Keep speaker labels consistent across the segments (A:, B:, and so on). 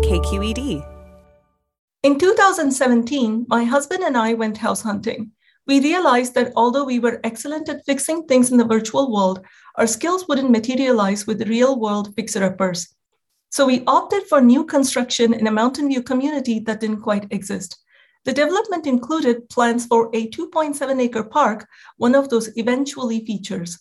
A: KQED.
B: In 2017, my husband and I went house hunting we realized that although we were excellent at fixing things in the virtual world, our skills wouldn't materialize with real world fixer uppers. So we opted for new construction in a Mountain View community that didn't quite exist. The development included plans for a 2.7 acre park, one of those eventually features.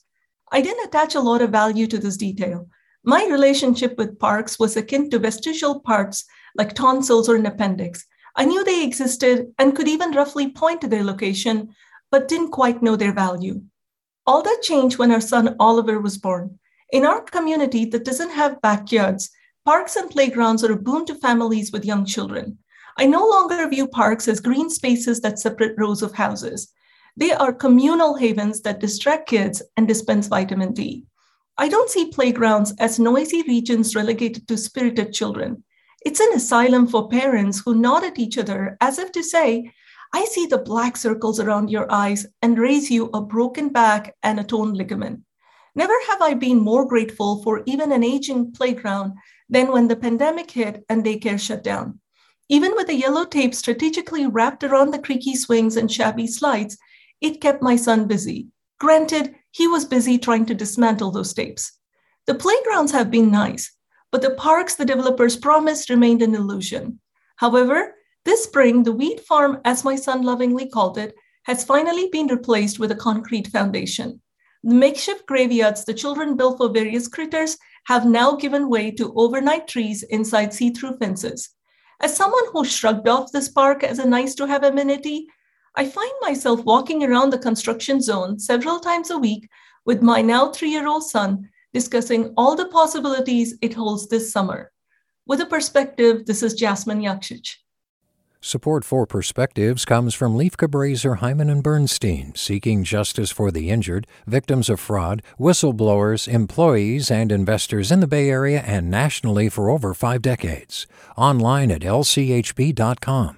B: I didn't attach a lot of value to this detail. My relationship with parks was akin to vestigial parts like tonsils or an appendix. I knew they existed and could even roughly point to their location, but didn't quite know their value. All that changed when our son Oliver was born. In our community that doesn't have backyards, parks and playgrounds are a boon to families with young children. I no longer view parks as green spaces that separate rows of houses. They are communal havens that distract kids and dispense vitamin D. I don't see playgrounds as noisy regions relegated to spirited children. It's an asylum for parents who nod at each other as if to say, I see the black circles around your eyes and raise you a broken back and a torn ligament. Never have I been more grateful for even an aging playground than when the pandemic hit and daycare shut down. Even with the yellow tape strategically wrapped around the creaky swings and shabby slides, it kept my son busy. Granted, he was busy trying to dismantle those tapes. The playgrounds have been nice, but the parks the developers promised remained an illusion. However, this spring, the wheat farm, as my son lovingly called it, has finally been replaced with a concrete foundation. The makeshift graveyards the children built for various critters have now given way to overnight trees inside see through fences. As someone who shrugged off this park as a nice to have amenity, I find myself walking around the construction zone several times a week with my now three year old son discussing all the possibilities it holds this summer. With a perspective, this is Jasmine Jaksic.
C: Support for Perspectives comes from Lieff Cabraser, Heimann and Bernstein, seeking justice for the injured, victims of fraud, whistleblowers, employees, and investors in the Bay Area and nationally for over five decades. Online at lchb.com.